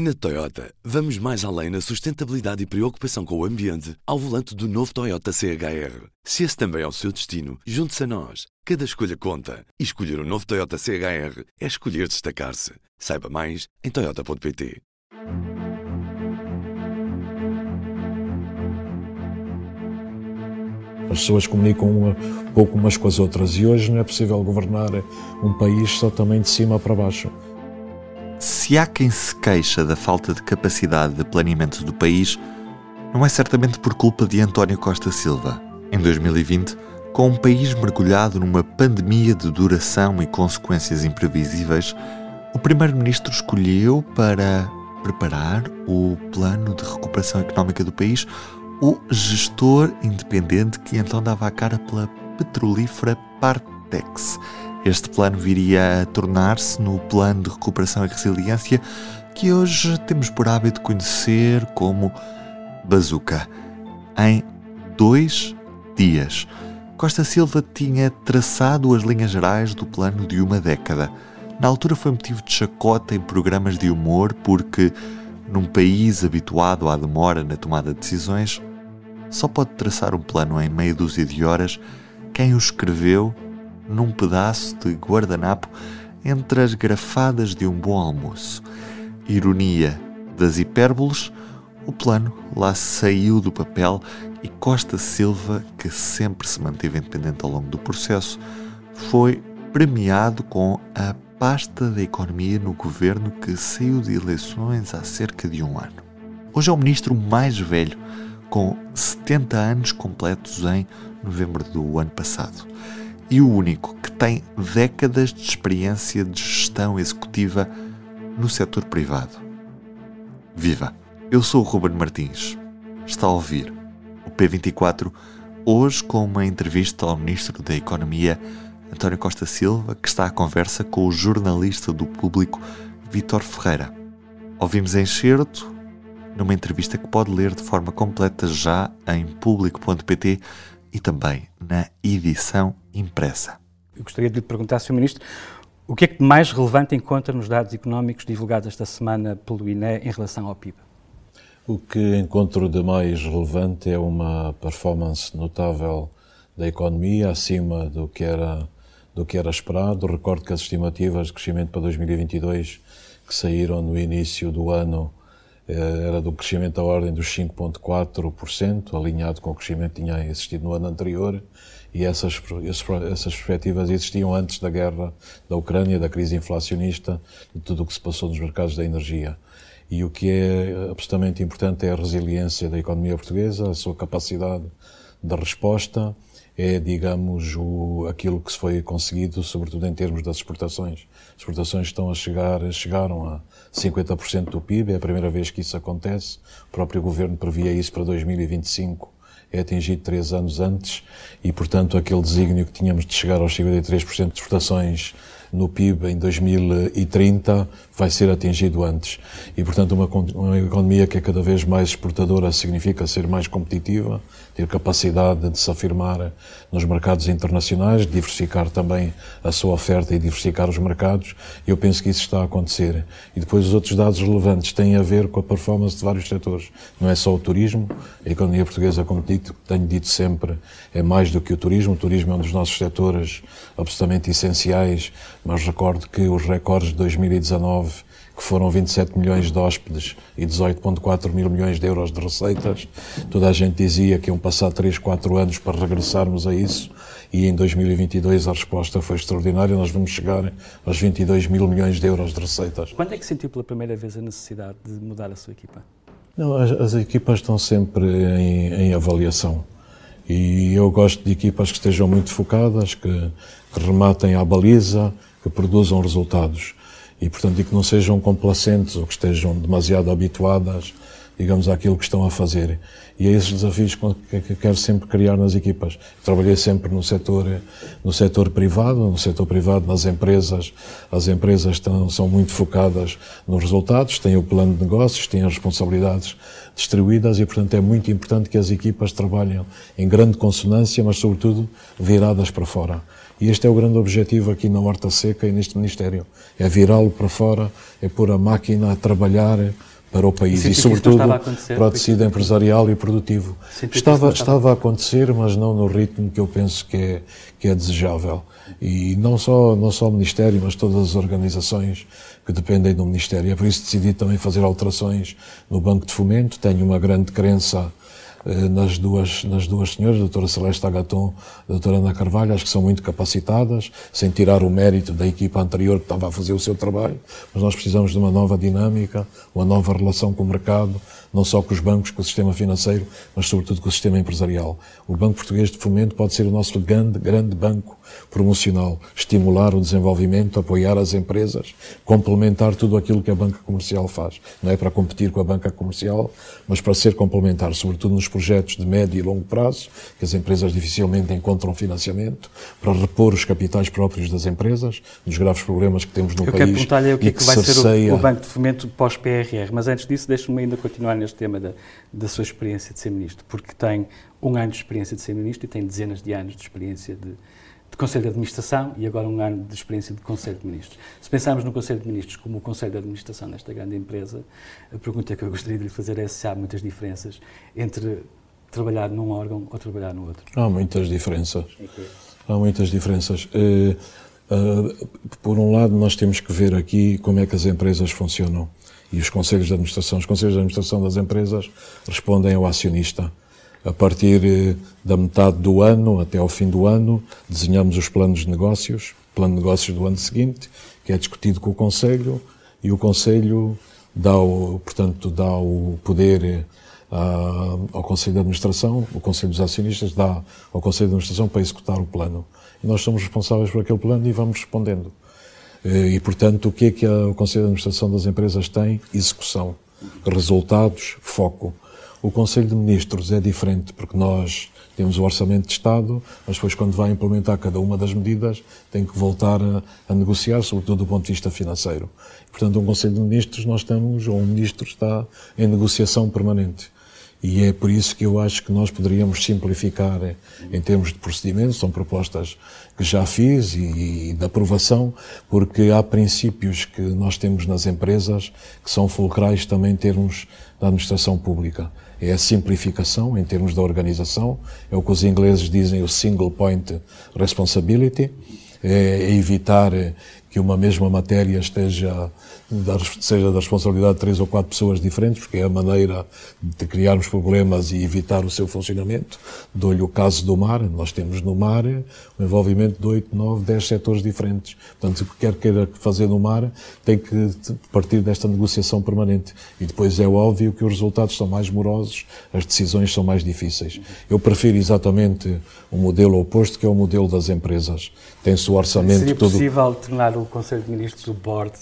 Na Toyota, vamos mais além na sustentabilidade e preocupação com o ambiente ao volante do novo Toyota CHR. Se esse também é o seu destino, junte-se a nós. Cada escolha conta. E escolher o um novo Toyota CHR é escolher destacar-se. Saiba mais em Toyota.pt. As pessoas comunicam um pouco umas com as outras e hoje não é possível governar um país só também de cima para baixo. Se há quem se queixa da falta de capacidade de planeamento do país, não é certamente por culpa de António Costa Silva. Em 2020, com um país mergulhado numa pandemia de duração e consequências imprevisíveis, o Primeiro-Ministro escolheu para preparar o plano de recuperação económica do país o gestor independente que então dava a cara pela petrolífera Partex. Este plano viria a tornar-se no Plano de Recuperação e Resiliência que hoje temos por hábito conhecer como Bazuca. Em dois dias, Costa Silva tinha traçado as linhas gerais do plano de uma década. Na altura foi motivo de chacota em programas de humor porque, num país habituado à demora na tomada de decisões, só pode traçar um plano em meia dúzia de horas quem o escreveu num pedaço de guardanapo entre as grafadas de um bom almoço. Ironia das hipérboles, o plano lá saiu do papel e Costa Silva, que sempre se manteve independente ao longo do processo, foi premiado com a pasta da economia no governo que saiu de eleições há cerca de um ano. Hoje é o ministro mais velho com 70 anos completos em novembro do ano passado. E o único que tem décadas de experiência de gestão executiva no setor privado. Viva! Eu sou o Ruben Martins. Está a ouvir o P24 hoje com uma entrevista ao Ministro da Economia, António Costa Silva, que está à conversa com o jornalista do público, Vitor Ferreira. Ouvimos em certo numa entrevista que pode ler de forma completa já em público.pt e também na edição impressa. Eu gostaria de lhe perguntar, Sr. Ministro, o que é que mais relevante encontra nos dados económicos divulgados esta semana pelo INE em relação ao PIB? O que encontro de mais relevante é uma performance notável da economia, acima do que era, do que era esperado. Recordo que as estimativas de crescimento para 2022 que saíram no início do ano era do crescimento da ordem dos 5,4%, alinhado com o crescimento que tinha existido no ano anterior, e essas, essas perspectivas existiam antes da guerra da Ucrânia, da crise inflacionista, de tudo o que se passou nos mercados da energia. E o que é absolutamente importante é a resiliência da economia portuguesa, a sua capacidade de resposta, é, digamos, o, aquilo que se foi conseguido, sobretudo em termos das exportações. As exportações estão a chegar, chegaram a 50% do PIB, é a primeira vez que isso acontece. O próprio governo previa isso para 2025, é atingido três anos antes, e, portanto, aquele desígnio que tínhamos de chegar aos 53% de exportações no PIB em 2030 vai ser atingido antes. E, portanto, uma, uma economia que é cada vez mais exportadora significa ser mais competitiva, ter capacidade de se afirmar nos mercados internacionais, diversificar também a sua oferta e diversificar os mercados. Eu penso que isso está a acontecer. E depois os outros dados relevantes têm a ver com a performance de vários setores. Não é só o turismo. A economia portuguesa, como dito, tenho dito sempre, é mais do que o turismo. O turismo é um dos nossos setores absolutamente essenciais mas recordo que os recordes de 2019, que foram 27 milhões de hóspedes e 18,4 mil milhões de euros de receitas, toda a gente dizia que iam passar 3, 4 anos para regressarmos a isso e em 2022 a resposta foi extraordinária. Nós vamos chegar aos 22 mil milhões de euros de receitas. Quando é que sentiu pela primeira vez a necessidade de mudar a sua equipa? Não, as, as equipas estão sempre em, em avaliação. E eu gosto de equipas que estejam muito focadas, que, que rematem à baliza, que produzam resultados e, portanto, e que não sejam complacentes ou que estejam demasiado habituadas, digamos, àquilo que estão a fazer. E é esses desafios que quero sempre criar nas equipas. Trabalhei sempre no setor, no setor privado, no setor privado, nas empresas. As empresas estão, são muito focadas nos resultados, têm o plano de negócios, têm as responsabilidades distribuídas e, portanto, é muito importante que as equipas trabalhem em grande consonância, mas, sobretudo, viradas para fora. E este é o grande objetivo aqui na Horta Seca e neste Ministério. É virá-lo para fora, é pôr a máquina a trabalhar para o país e, sobretudo, para o tecido empresarial e produtivo. Estava, estava a acontecer, mas não no ritmo que eu penso que é, que é desejável. E não só, não só o Ministério, mas todas as organizações que dependem do Ministério. É por isso que decidi também fazer alterações no Banco de Fomento. Tenho uma grande crença nas duas, nas duas senhoras, a doutora Celeste Agaton e a doutora Ana Carvalho, acho que são muito capacitadas, sem tirar o mérito da equipa anterior que estava a fazer o seu trabalho, mas nós precisamos de uma nova dinâmica, uma nova relação com o mercado, não só com os bancos, com o sistema financeiro, mas sobretudo com o sistema empresarial. O Banco Português de Fomento pode ser o nosso grande, grande banco promocional, estimular o desenvolvimento, apoiar as empresas, complementar tudo aquilo que a banca comercial faz. Não é para competir com a banca comercial, mas para ser complementar, sobretudo nos projetos de médio e longo prazo, que as empresas dificilmente encontram financiamento, para repor os capitais próprios das empresas, dos graves problemas que temos no Eu país. Eu quero perguntar-lhe o que, é que vai cerceia... ser o, o Banco de Fomento pós-PRR, mas antes disso, deixe-me ainda continuar neste tema da, da sua experiência de ser ministro, porque tem um ano de experiência de ser ministro e tem dezenas de anos de experiência de, de Conselho de Administração e agora um ano de experiência de Conselho de Ministros. Se pensarmos no Conselho de Ministros como o Conselho de Administração desta grande empresa, a pergunta que eu gostaria de lhe fazer é se há muitas diferenças entre trabalhar num órgão ou trabalhar no outro. Há muitas diferenças. Há muitas diferenças. Uh, uh, por um lado, nós temos que ver aqui como é que as empresas funcionam e os conselhos de administração. Os conselhos de administração das empresas respondem ao acionista. A partir eh, da metade do ano até ao fim do ano, desenhamos os planos de negócios, plano de negócios do ano seguinte, que é discutido com o Conselho, e o Conselho dá o, portanto, dá o poder eh, ao Conselho de Administração, o Conselho dos Acionistas dá ao Conselho de Administração para executar o plano. E nós somos responsáveis por aquele plano e vamos respondendo. Eh, e, portanto, o que é que o Conselho de Administração das empresas tem? Execução. Resultados, foco. O Conselho de Ministros é diferente, porque nós temos o Orçamento de Estado, mas depois, quando vai implementar cada uma das medidas, tem que voltar a, a negociar, sobretudo do ponto de vista financeiro. Portanto, um Conselho de Ministros, nós estamos, ou um Ministro está em negociação permanente. E é por isso que eu acho que nós poderíamos simplificar em termos de procedimentos, são propostas que já fiz e, e de aprovação, porque há princípios que nós temos nas empresas que são fulcrais também em termos da administração pública. É a simplificação em termos da organização, é o que os ingleses dizem o single point responsibility, é evitar que uma mesma matéria esteja seja da responsabilidade de três ou quatro pessoas diferentes, porque é a maneira de criarmos problemas e evitar o seu funcionamento. Dou-lhe o caso do mar. Nós temos no mar o envolvimento de oito, nove, dez setores diferentes. Portanto, o que quer queira fazer no mar tem que partir desta negociação permanente. E depois é óbvio que os resultados são mais morosos, as decisões são mais difíceis. Eu prefiro exatamente o modelo oposto, que é o modelo das empresas. Tem-se o orçamento Seria todo... possível tornar o Conselho de Ministros o board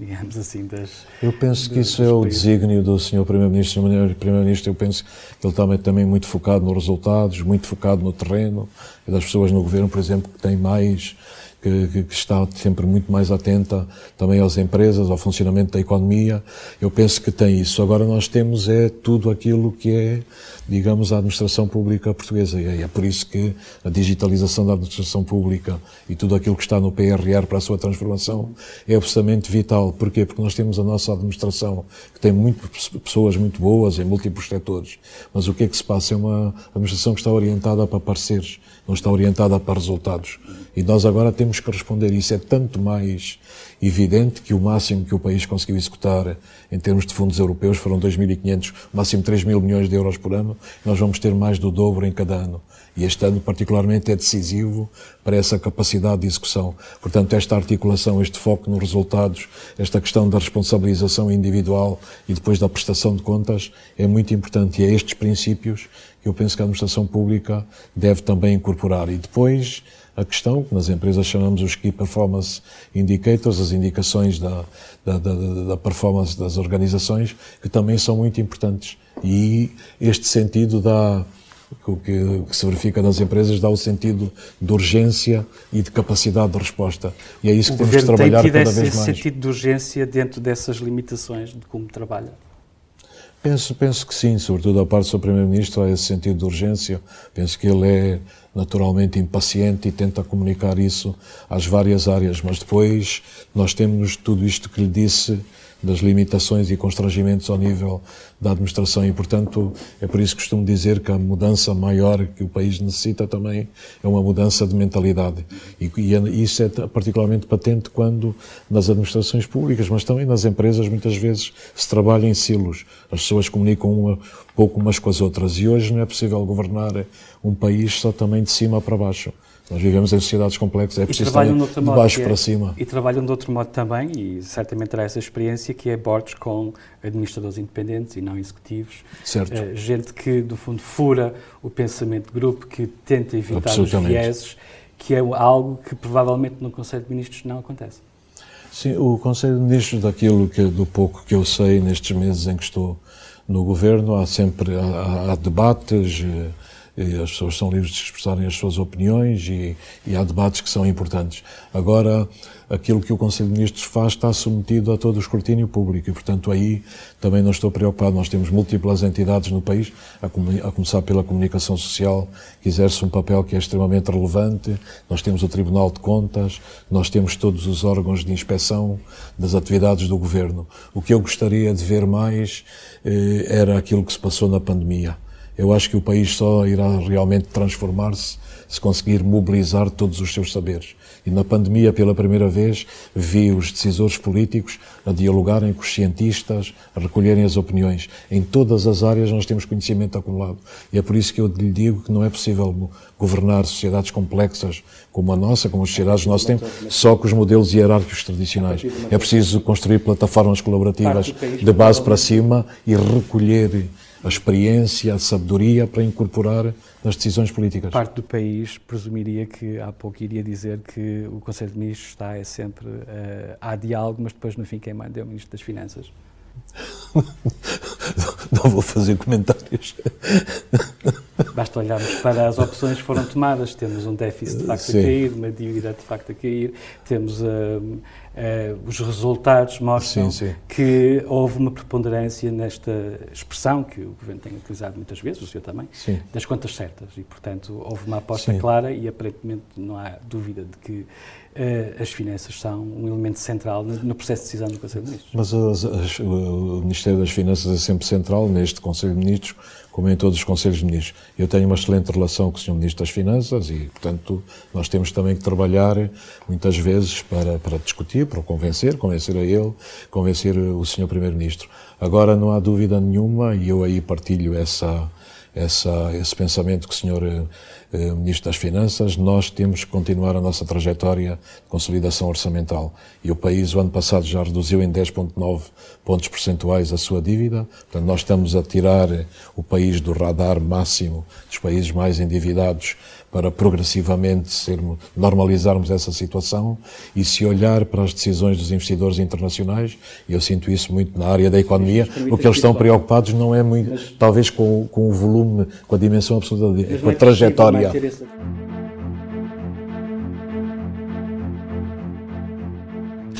digamos assim, das. Eu penso que isso é o desígnio do Sr. Primeiro-Ministro. O Primeiro-Ministro, eu penso que ele também também muito focado nos resultados, muito focado no terreno, e das pessoas no governo, por exemplo, que têm mais que, que, está sempre muito mais atenta também às empresas, ao funcionamento da economia. Eu penso que tem isso. Agora nós temos é tudo aquilo que é, digamos, a administração pública portuguesa. E é por isso que a digitalização da administração pública e tudo aquilo que está no PRR para a sua transformação é absolutamente vital. Porquê? Porque nós temos a nossa administração que tem muito, pessoas muito boas em múltiplos setores. Mas o que é que se passa? É uma administração que está orientada para parceiros, não está orientada para resultados. E nós agora temos que responder. Isso é tanto mais evidente que o máximo que o país conseguiu executar em termos de fundos europeus foram 2.500, máximo 3 mil milhões de euros por ano. Nós vamos ter mais do dobro em cada ano. E este ano, particularmente, é decisivo para essa capacidade de execução. Portanto, esta articulação, este foco nos resultados, esta questão da responsabilização individual e depois da prestação de contas é muito importante. E é estes princípios que eu penso que a administração pública deve também incorporar. E depois, a questão que nas empresas chamamos os Key Performance Indicators, as indicações da, da, da, da performance das organizações, que também são muito importantes. E este sentido dá, o que, que, se verifica nas empresas dá o sentido de urgência e de capacidade de resposta. E é isso que o temos de trabalhar cada vez mais. esse sentido de urgência dentro dessas limitações de como trabalha? Penso, penso que sim, sobretudo a parte do Sr. Primeiro-Ministro, há esse sentido de urgência. Penso que ele é naturalmente impaciente e tenta comunicar isso às várias áreas, mas depois nós temos tudo isto que lhe disse das limitações e constrangimentos ao nível da administração e, portanto, é por isso que costumo dizer que a mudança maior que o país necessita também é uma mudança de mentalidade. E, e é, isso é particularmente patente quando nas administrações públicas, mas também nas empresas, muitas vezes se trabalha em silos. As pessoas comunicam uma, pouco umas com as outras e hoje não é possível governar um país só também de cima para baixo. Nós vivemos em sociedades complexas, é preciso estar de, baixo é, para cima. E trabalham de outro modo também, e certamente terá essa experiência, que é boards com administradores independentes e não executivos. Certo. Uh, gente que, do fundo, fura o pensamento de grupo, que tenta evitar os vieses, que é algo que provavelmente no Conselho de Ministros não acontece. Sim, o Conselho de Ministros, daquilo que, do pouco que eu sei nestes meses em que estou no Governo, há sempre há, há debates, eh, as pessoas são livres de expressarem as suas opiniões e, e, há debates que são importantes. Agora, aquilo que o Conselho de Ministros faz está submetido a todo o escrutínio público e, portanto, aí também não estou preocupado. Nós temos múltiplas entidades no país, a, a começar pela comunicação social, que exerce um papel que é extremamente relevante. Nós temos o Tribunal de Contas, nós temos todos os órgãos de inspeção das atividades do Governo. O que eu gostaria de ver mais eh, era aquilo que se passou na pandemia eu acho que o país só irá realmente transformar-se se conseguir mobilizar todos os seus saberes. E na pandemia, pela primeira vez, vi os decisores políticos a dialogarem com os cientistas, a recolherem as opiniões. Em todas as áreas nós temos conhecimento acumulado. E é por isso que eu lhe digo que não é possível governar sociedades complexas como a nossa, como as sociedades do nosso tempo, só com os modelos hierárquicos tradicionais. É preciso construir plataformas colaborativas de base para cima e recolher a experiência, a sabedoria para incorporar nas decisões políticas. Parte do país presumiria que há pouco iria dizer que o Conselho de Ministros está é sempre uh, há diálogo, mas depois no fim quem manda é o Ministro das Finanças. Não vou fazer comentários. Basta olharmos para as opções que foram tomadas. Temos um déficit de facto Sim. a cair, uma dívida de facto a cair, temos uh, uh, os resultados mostram sim, que houve uma preponderância nesta expressão que o Governo tem utilizado muitas vezes, o senhor também, das contas certas. E, portanto, houve uma aposta clara e aparentemente não há dúvida de que uh, as finanças são um elemento central no, processo de decisão do Conselho de Ministros. Mas as, as, o Ministério das Finanças é sempre central neste Conselho de Ministros, como em todos os Conselhos de Ministros. Eu tenho uma excelente relação com o Sr. Ministro das Finanças e, portanto, nós temos também que trabalhar muitas vezes para, para discutir, para convencer, convencer a ele, convencer o Sr. Primeiro-Ministro. Agora, não há dúvida nenhuma, e eu aí partilho essa, essa, esse pensamento que o Sr. Eh, Ministro das Finanças, nós temos que continuar a nossa trajetória de consolidação orçamental. E o país, o ano passado, já reduziu em 10,9 pontos percentuais a sua dívida. Portanto, nós estamos a tirar o país do radar máximo dos países mais endividados para progressivamente sermos, normalizarmos essa situação e se olhar para as decisões dos investidores internacionais, e eu sinto isso muito na área da economia, o que eles estão preocupados não é muito, mas, talvez com, com o volume, com a dimensão absoluta, com a é trajetória.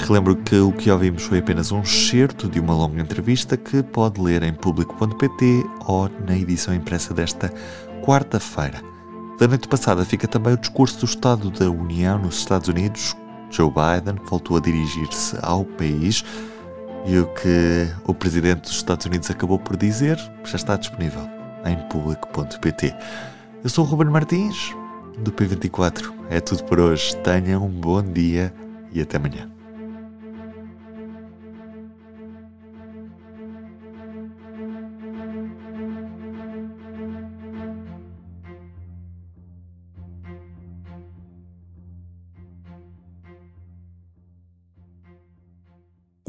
Relembro que o que ouvimos foi apenas um excerto de uma longa entrevista que pode ler em público.pt ou na edição impressa desta quarta-feira. Da noite passada fica também o discurso do Estado da União nos Estados Unidos. Joe Biden voltou a dirigir-se ao país e o que o presidente dos Estados Unidos acabou por dizer já está disponível em público.pt. Eu sou o Ruben Martins, do P24. É tudo por hoje. Tenham um bom dia e até amanhã.